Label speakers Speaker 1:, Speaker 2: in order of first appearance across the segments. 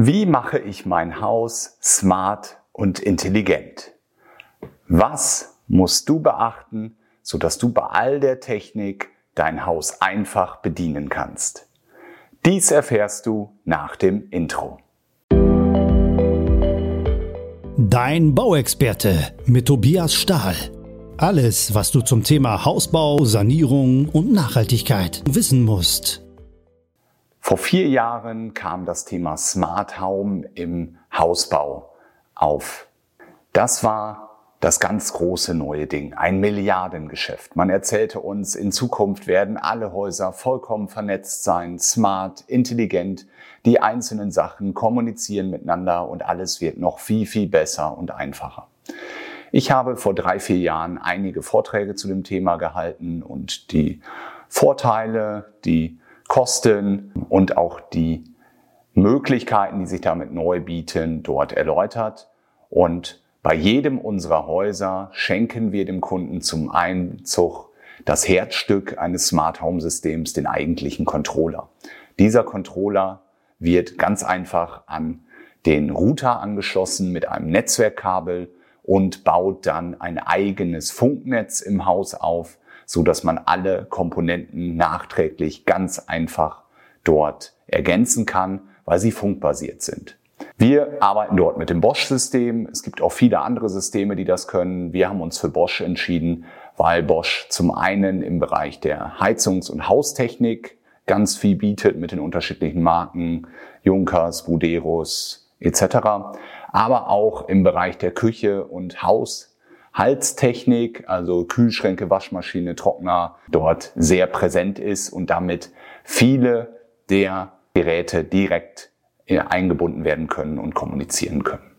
Speaker 1: Wie mache ich mein Haus smart und intelligent? Was musst du beachten, sodass du bei all der Technik dein Haus einfach bedienen kannst? Dies erfährst du nach dem Intro.
Speaker 2: Dein Bauexperte mit Tobias Stahl. Alles, was du zum Thema Hausbau, Sanierung und Nachhaltigkeit wissen musst.
Speaker 1: Vor vier Jahren kam das Thema Smart Home im Hausbau auf. Das war das ganz große neue Ding, ein Milliardengeschäft. Man erzählte uns, in Zukunft werden alle Häuser vollkommen vernetzt sein, smart, intelligent, die einzelnen Sachen kommunizieren miteinander und alles wird noch viel, viel besser und einfacher. Ich habe vor drei, vier Jahren einige Vorträge zu dem Thema gehalten und die Vorteile, die Kosten und auch die Möglichkeiten, die sich damit neu bieten, dort erläutert. Und bei jedem unserer Häuser schenken wir dem Kunden zum Einzug das Herzstück eines Smart Home Systems, den eigentlichen Controller. Dieser Controller wird ganz einfach an den Router angeschlossen mit einem Netzwerkkabel und baut dann ein eigenes Funknetz im Haus auf, so dass man alle Komponenten nachträglich ganz einfach dort ergänzen kann, weil sie funkbasiert sind. Wir arbeiten dort mit dem Bosch-System. Es gibt auch viele andere Systeme, die das können. Wir haben uns für Bosch entschieden, weil Bosch zum einen im Bereich der Heizungs- und Haustechnik ganz viel bietet mit den unterschiedlichen Marken Junkers, Buderus etc. Aber auch im Bereich der Küche und Haus Halstechnik, also Kühlschränke, Waschmaschine, Trockner, dort sehr präsent ist und damit viele der Geräte direkt eingebunden werden können und kommunizieren können.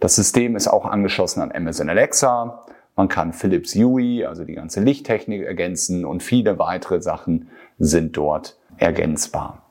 Speaker 1: Das System ist auch angeschlossen an Amazon Alexa. Man kann Philips Hue, also die ganze Lichttechnik ergänzen und viele weitere Sachen sind dort ergänzbar.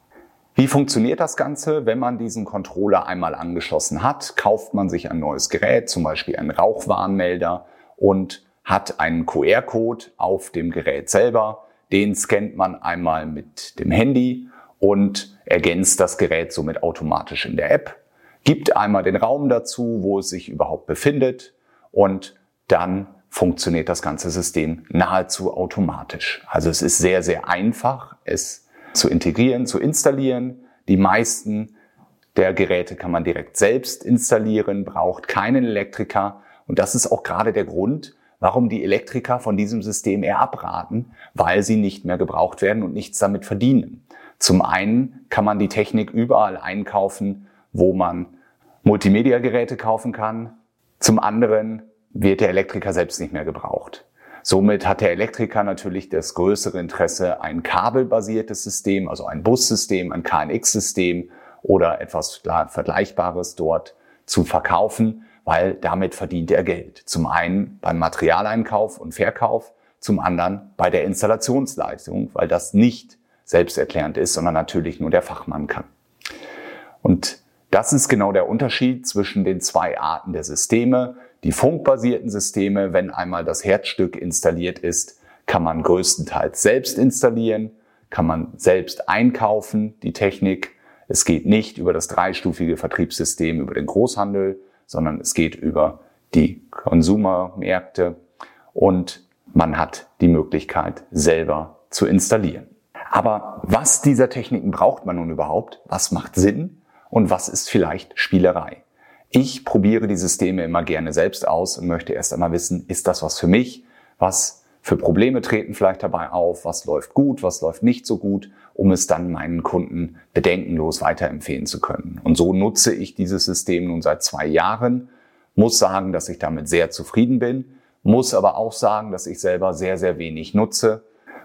Speaker 1: Wie funktioniert das Ganze? Wenn man diesen Controller einmal angeschlossen hat, kauft man sich ein neues Gerät, zum Beispiel einen Rauchwarnmelder und hat einen QR-Code auf dem Gerät selber. Den scannt man einmal mit dem Handy und ergänzt das Gerät somit automatisch in der App, gibt einmal den Raum dazu, wo es sich überhaupt befindet und dann funktioniert das ganze System nahezu automatisch. Also es ist sehr, sehr einfach, es zu integrieren, zu installieren. Die meisten der Geräte kann man direkt selbst installieren, braucht keinen Elektriker. Und das ist auch gerade der Grund, warum die Elektriker von diesem System eher abraten, weil sie nicht mehr gebraucht werden und nichts damit verdienen. Zum einen kann man die Technik überall einkaufen, wo man Multimedia-Geräte kaufen kann. Zum anderen wird der Elektriker selbst nicht mehr gebraucht. Somit hat der Elektriker natürlich das größere Interesse, ein kabelbasiertes System, also ein Bussystem, ein KNX-System oder etwas Vergleichbares dort zu verkaufen, weil damit verdient er Geld. Zum einen beim Materialeinkauf und Verkauf, zum anderen bei der Installationsleistung, weil das nicht selbsterklärend ist, sondern natürlich nur der Fachmann kann. Und das ist genau der Unterschied zwischen den zwei Arten der Systeme. Die funkbasierten Systeme, wenn einmal das Herzstück installiert ist, kann man größtenteils selbst installieren, kann man selbst einkaufen, die Technik. Es geht nicht über das dreistufige Vertriebssystem, über den Großhandel, sondern es geht über die Konsumermärkte und man hat die Möglichkeit, selber zu installieren. Aber was dieser Techniken braucht man nun überhaupt? Was macht Sinn? Und was ist vielleicht Spielerei? Ich probiere die Systeme immer gerne selbst aus und möchte erst einmal wissen, ist das was für mich? Was für Probleme treten vielleicht dabei auf? Was läuft gut? Was läuft nicht so gut? Um es dann meinen Kunden bedenkenlos weiterempfehlen zu können. Und so nutze ich dieses System nun seit zwei Jahren. Muss sagen, dass ich damit sehr zufrieden bin. Muss aber auch sagen, dass ich selber sehr, sehr wenig nutze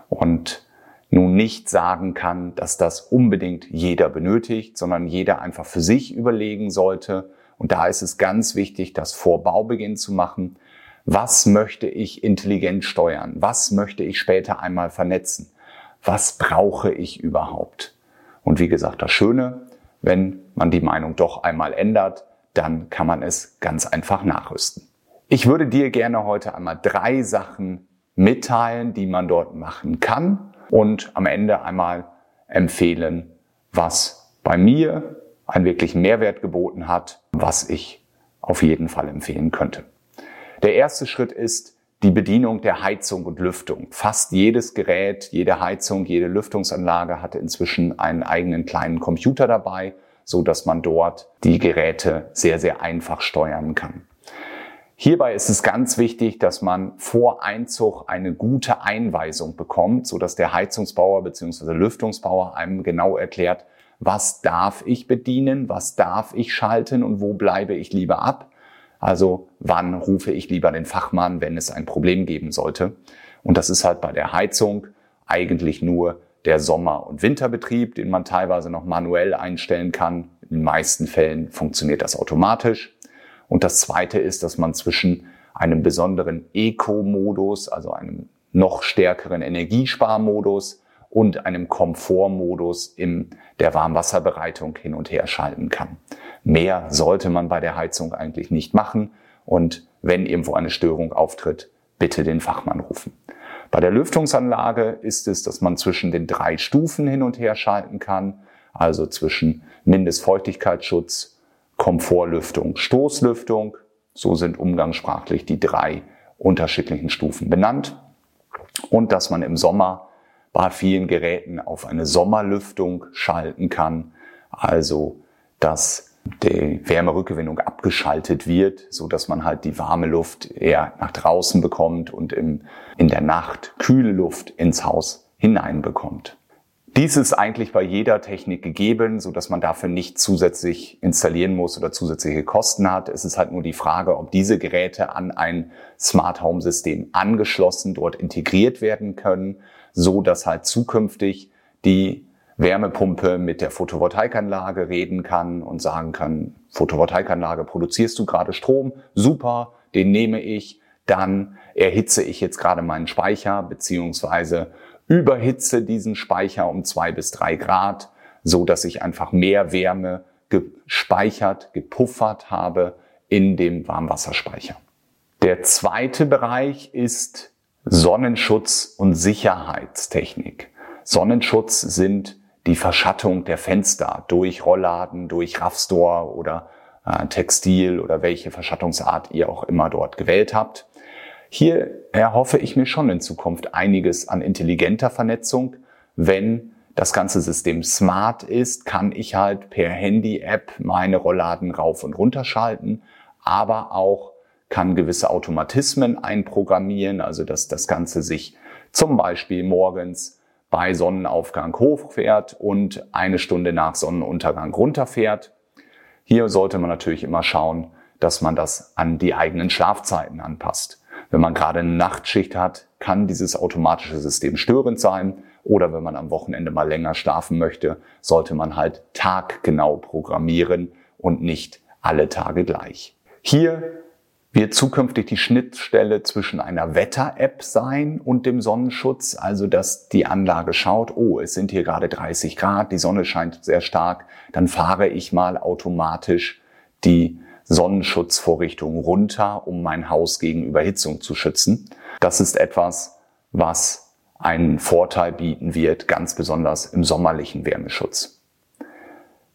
Speaker 1: und nun nicht sagen kann, dass das unbedingt jeder benötigt, sondern jeder einfach für sich überlegen sollte, und da ist es ganz wichtig, das vor Baubeginn zu machen. Was möchte ich intelligent steuern? Was möchte ich später einmal vernetzen? Was brauche ich überhaupt? Und wie gesagt, das Schöne, wenn man die Meinung doch einmal ändert, dann kann man es ganz einfach nachrüsten. Ich würde dir gerne heute einmal drei Sachen mitteilen, die man dort machen kann und am Ende einmal empfehlen, was bei mir einen wirklichen Mehrwert geboten hat, was ich auf jeden Fall empfehlen könnte. Der erste Schritt ist die Bedienung der Heizung und Lüftung. Fast jedes Gerät, jede Heizung, jede Lüftungsanlage hat inzwischen einen eigenen kleinen Computer dabei, so dass man dort die Geräte sehr, sehr einfach steuern kann. Hierbei ist es ganz wichtig, dass man vor Einzug eine gute Einweisung bekommt, so dass der Heizungsbauer bzw. Lüftungsbauer einem genau erklärt, was darf ich bedienen, was darf ich schalten und wo bleibe ich lieber ab. Also wann rufe ich lieber den Fachmann, wenn es ein Problem geben sollte. Und das ist halt bei der Heizung eigentlich nur der Sommer- und Winterbetrieb, den man teilweise noch manuell einstellen kann. In den meisten Fällen funktioniert das automatisch. Und das Zweite ist, dass man zwischen einem besonderen Eco-Modus, also einem noch stärkeren Energiesparmodus und einem Komfortmodus in der Warmwasserbereitung hin und her schalten kann. Mehr sollte man bei der Heizung eigentlich nicht machen und wenn irgendwo eine Störung auftritt, bitte den Fachmann rufen. Bei der Lüftungsanlage ist es, dass man zwischen den drei Stufen hin und her schalten kann, also zwischen Mindestfeuchtigkeitsschutz, Komfortlüftung, Stoßlüftung. So sind umgangssprachlich die drei unterschiedlichen Stufen benannt. Und dass man im Sommer bei vielen Geräten auf eine Sommerlüftung schalten kann. Also, dass die Wärmerückgewinnung abgeschaltet wird, so dass man halt die warme Luft eher nach draußen bekommt und im, in der Nacht kühle Luft ins Haus hineinbekommt. Dies ist eigentlich bei jeder Technik gegeben, so dass man dafür nicht zusätzlich installieren muss oder zusätzliche Kosten hat. Es ist halt nur die Frage, ob diese Geräte an ein Smart Home System angeschlossen dort integriert werden können, so dass halt zukünftig die Wärmepumpe mit der Photovoltaikanlage reden kann und sagen kann, Photovoltaikanlage, produzierst du gerade Strom? Super, den nehme ich. Dann erhitze ich jetzt gerade meinen Speicher, beziehungsweise überhitze diesen Speicher um zwei bis drei Grad, so dass ich einfach mehr Wärme gespeichert, gepuffert habe in dem Warmwasserspeicher. Der zweite Bereich ist Sonnenschutz und Sicherheitstechnik. Sonnenschutz sind die Verschattung der Fenster durch Rollladen, durch Raffstore oder äh, Textil oder welche Verschattungsart ihr auch immer dort gewählt habt. Hier erhoffe ich mir schon in Zukunft einiges an intelligenter Vernetzung. Wenn das ganze System smart ist, kann ich halt per Handy-App meine Rollladen rauf und runter schalten, aber auch kann gewisse Automatismen einprogrammieren, also dass das Ganze sich zum Beispiel morgens bei Sonnenaufgang hochfährt und eine Stunde nach Sonnenuntergang runterfährt. Hier sollte man natürlich immer schauen, dass man das an die eigenen Schlafzeiten anpasst. Wenn man gerade eine Nachtschicht hat, kann dieses automatische System störend sein. Oder wenn man am Wochenende mal länger schlafen möchte, sollte man halt taggenau programmieren und nicht alle Tage gleich. Hier wird zukünftig die Schnittstelle zwischen einer Wetter-App sein und dem Sonnenschutz, also dass die Anlage schaut, oh, es sind hier gerade 30 Grad, die Sonne scheint sehr stark, dann fahre ich mal automatisch die Sonnenschutzvorrichtungen runter, um mein Haus gegen Überhitzung zu schützen. Das ist etwas, was einen Vorteil bieten wird, ganz besonders im sommerlichen Wärmeschutz.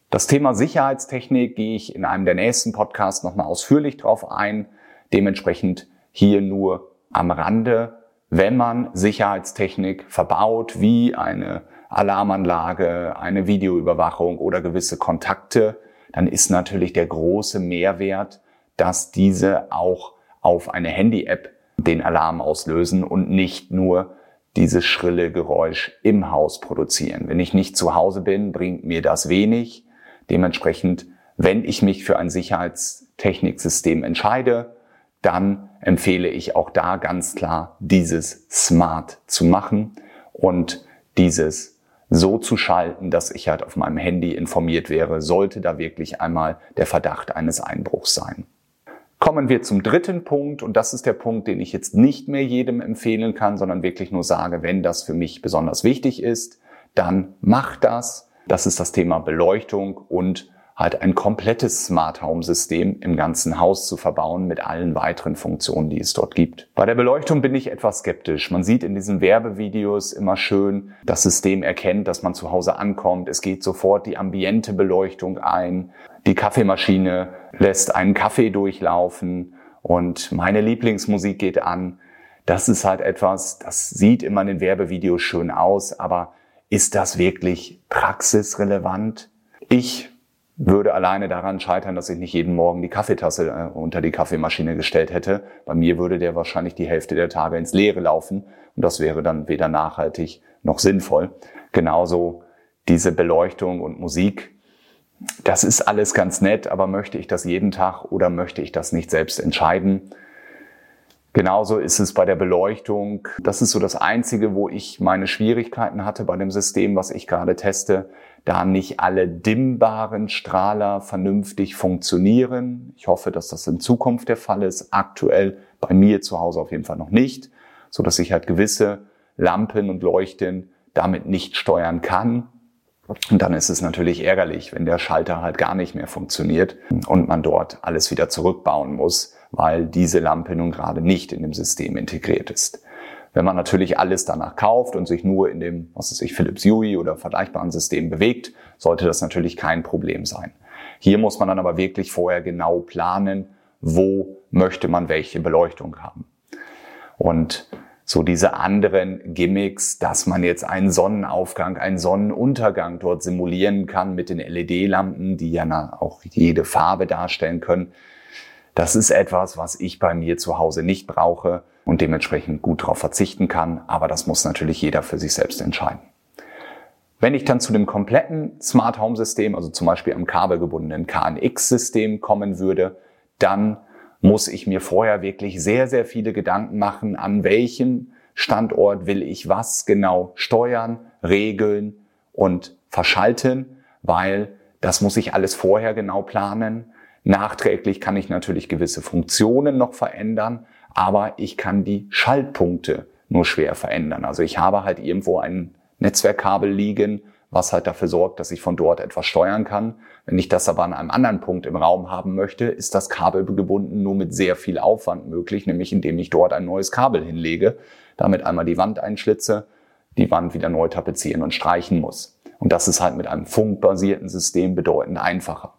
Speaker 1: Das Thema Sicherheitstechnik gehe ich in einem der nächsten Podcasts nochmal ausführlich drauf ein. Dementsprechend hier nur am Rande, wenn man Sicherheitstechnik verbaut, wie eine Alarmanlage, eine Videoüberwachung oder gewisse Kontakte, dann ist natürlich der große Mehrwert, dass diese auch auf eine Handy-App den Alarm auslösen und nicht nur dieses schrille Geräusch im Haus produzieren. Wenn ich nicht zu Hause bin, bringt mir das wenig. Dementsprechend, wenn ich mich für ein Sicherheitstechniksystem entscheide, dann empfehle ich auch da ganz klar, dieses Smart zu machen und dieses so zu schalten, dass ich halt auf meinem Handy informiert wäre, sollte da wirklich einmal der Verdacht eines Einbruchs sein. Kommen wir zum dritten Punkt und das ist der Punkt, den ich jetzt nicht mehr jedem empfehlen kann, sondern wirklich nur sage, wenn das für mich besonders wichtig ist, dann mach das. Das ist das Thema Beleuchtung und halt ein komplettes Smart Home System im ganzen Haus zu verbauen mit allen weiteren Funktionen, die es dort gibt. Bei der Beleuchtung bin ich etwas skeptisch. Man sieht in diesen Werbevideos immer schön, das System erkennt, dass man zu Hause ankommt. Es geht sofort die ambiente Beleuchtung ein. Die Kaffeemaschine lässt einen Kaffee durchlaufen und meine Lieblingsmusik geht an. Das ist halt etwas, das sieht immer in den Werbevideos schön aus, aber ist das wirklich praxisrelevant? Ich würde alleine daran scheitern, dass ich nicht jeden Morgen die Kaffeetasse äh, unter die Kaffeemaschine gestellt hätte. Bei mir würde der wahrscheinlich die Hälfte der Tage ins Leere laufen und das wäre dann weder nachhaltig noch sinnvoll. Genauso diese Beleuchtung und Musik. Das ist alles ganz nett, aber möchte ich das jeden Tag oder möchte ich das nicht selbst entscheiden? Genauso ist es bei der Beleuchtung. Das ist so das Einzige, wo ich meine Schwierigkeiten hatte bei dem System, was ich gerade teste, da nicht alle dimmbaren Strahler vernünftig funktionieren. Ich hoffe, dass das in Zukunft der Fall ist. Aktuell bei mir zu Hause auf jeden Fall noch nicht, so dass ich halt gewisse Lampen und Leuchten damit nicht steuern kann. Und dann ist es natürlich ärgerlich, wenn der Schalter halt gar nicht mehr funktioniert und man dort alles wieder zurückbauen muss weil diese Lampe nun gerade nicht in dem System integriert ist. Wenn man natürlich alles danach kauft und sich nur in dem, was weiß ich, Philips Hue oder vergleichbaren System bewegt, sollte das natürlich kein Problem sein. Hier muss man dann aber wirklich vorher genau planen, wo möchte man welche Beleuchtung haben. Und so diese anderen Gimmicks, dass man jetzt einen Sonnenaufgang, einen Sonnenuntergang dort simulieren kann mit den LED-Lampen, die ja auch jede Farbe darstellen können, das ist etwas, was ich bei mir zu Hause nicht brauche und dementsprechend gut darauf verzichten kann. Aber das muss natürlich jeder für sich selbst entscheiden. Wenn ich dann zu dem kompletten Smart Home System, also zum Beispiel am kabelgebundenen KNX System kommen würde, dann muss ich mir vorher wirklich sehr, sehr viele Gedanken machen, an welchem Standort will ich was genau steuern, regeln und verschalten, weil das muss ich alles vorher genau planen. Nachträglich kann ich natürlich gewisse Funktionen noch verändern, aber ich kann die Schaltpunkte nur schwer verändern. Also ich habe halt irgendwo ein Netzwerkkabel liegen, was halt dafür sorgt, dass ich von dort etwas steuern kann. Wenn ich das aber an einem anderen Punkt im Raum haben möchte, ist das Kabel gebunden nur mit sehr viel Aufwand möglich, nämlich indem ich dort ein neues Kabel hinlege, damit einmal die Wand einschlitze, die Wand wieder neu tapezieren und streichen muss. Und das ist halt mit einem funkbasierten System bedeutend einfacher.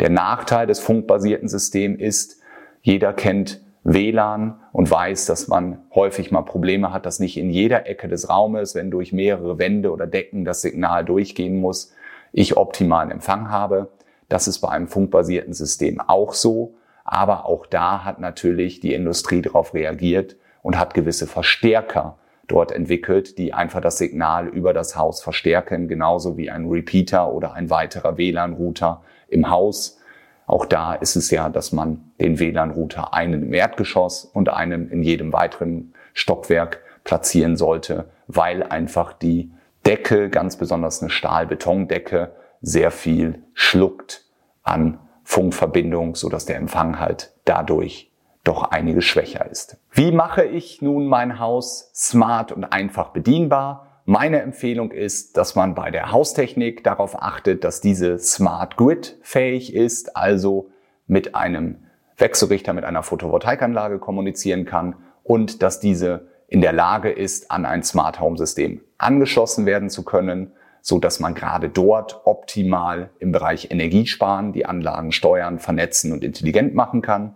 Speaker 1: Der Nachteil des funkbasierten Systems ist, jeder kennt WLAN und weiß, dass man häufig mal Probleme hat, dass nicht in jeder Ecke des Raumes, wenn durch mehrere Wände oder Decken das Signal durchgehen muss, ich optimalen Empfang habe. Das ist bei einem funkbasierten System auch so. Aber auch da hat natürlich die Industrie darauf reagiert und hat gewisse Verstärker dort entwickelt, die einfach das Signal über das Haus verstärken, genauso wie ein Repeater oder ein weiterer WLAN-Router im Haus. Auch da ist es ja, dass man den WLAN-Router einen im Erdgeschoss und einen in jedem weiteren Stockwerk platzieren sollte, weil einfach die Decke, ganz besonders eine Stahlbetondecke, sehr viel schluckt an Funkverbindung, so dass der Empfang halt dadurch doch einiges schwächer ist. Wie mache ich nun mein Haus smart und einfach bedienbar? Meine Empfehlung ist, dass man bei der Haustechnik darauf achtet, dass diese Smart Grid fähig ist, also mit einem Wechselrichter mit einer Photovoltaikanlage kommunizieren kann und dass diese in der Lage ist, an ein Smart Home System angeschlossen werden zu können, so dass man gerade dort optimal im Bereich Energiesparen die Anlagen steuern, vernetzen und intelligent machen kann.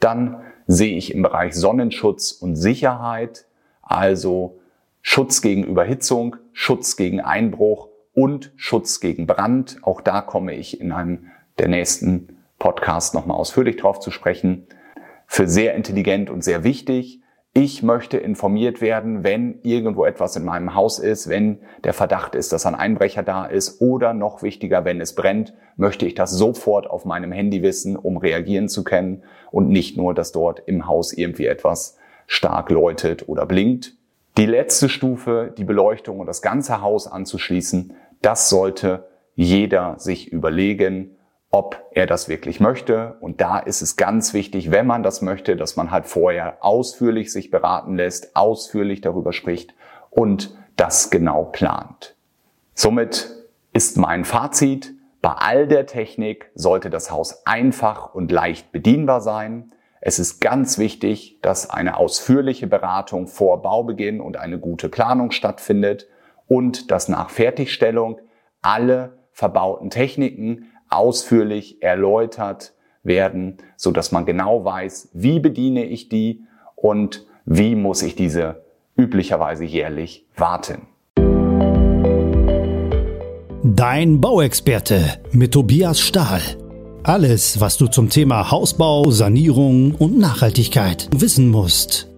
Speaker 1: Dann sehe ich im Bereich Sonnenschutz und Sicherheit, also Schutz gegen Überhitzung, Schutz gegen Einbruch und Schutz gegen Brand. Auch da komme ich in einem der nächsten Podcasts nochmal ausführlich drauf zu sprechen. Für sehr intelligent und sehr wichtig. Ich möchte informiert werden, wenn irgendwo etwas in meinem Haus ist, wenn der Verdacht ist, dass ein Einbrecher da ist oder noch wichtiger, wenn es brennt, möchte ich das sofort auf meinem Handy wissen, um reagieren zu können und nicht nur, dass dort im Haus irgendwie etwas stark läutet oder blinkt. Die letzte Stufe, die Beleuchtung und das ganze Haus anzuschließen, das sollte jeder sich überlegen, ob er das wirklich möchte. Und da ist es ganz wichtig, wenn man das möchte, dass man halt vorher ausführlich sich beraten lässt, ausführlich darüber spricht und das genau plant. Somit ist mein Fazit, Bei all der Technik sollte das Haus einfach und leicht bedienbar sein. Es ist ganz wichtig, dass eine ausführliche Beratung vor Baubeginn und eine gute Planung stattfindet und dass nach Fertigstellung alle verbauten Techniken ausführlich erläutert werden, so dass man genau weiß, wie bediene ich die und wie muss ich diese üblicherweise jährlich warten.
Speaker 2: Dein Bauexperte mit Tobias Stahl. Alles, was du zum Thema Hausbau, Sanierung und Nachhaltigkeit wissen musst.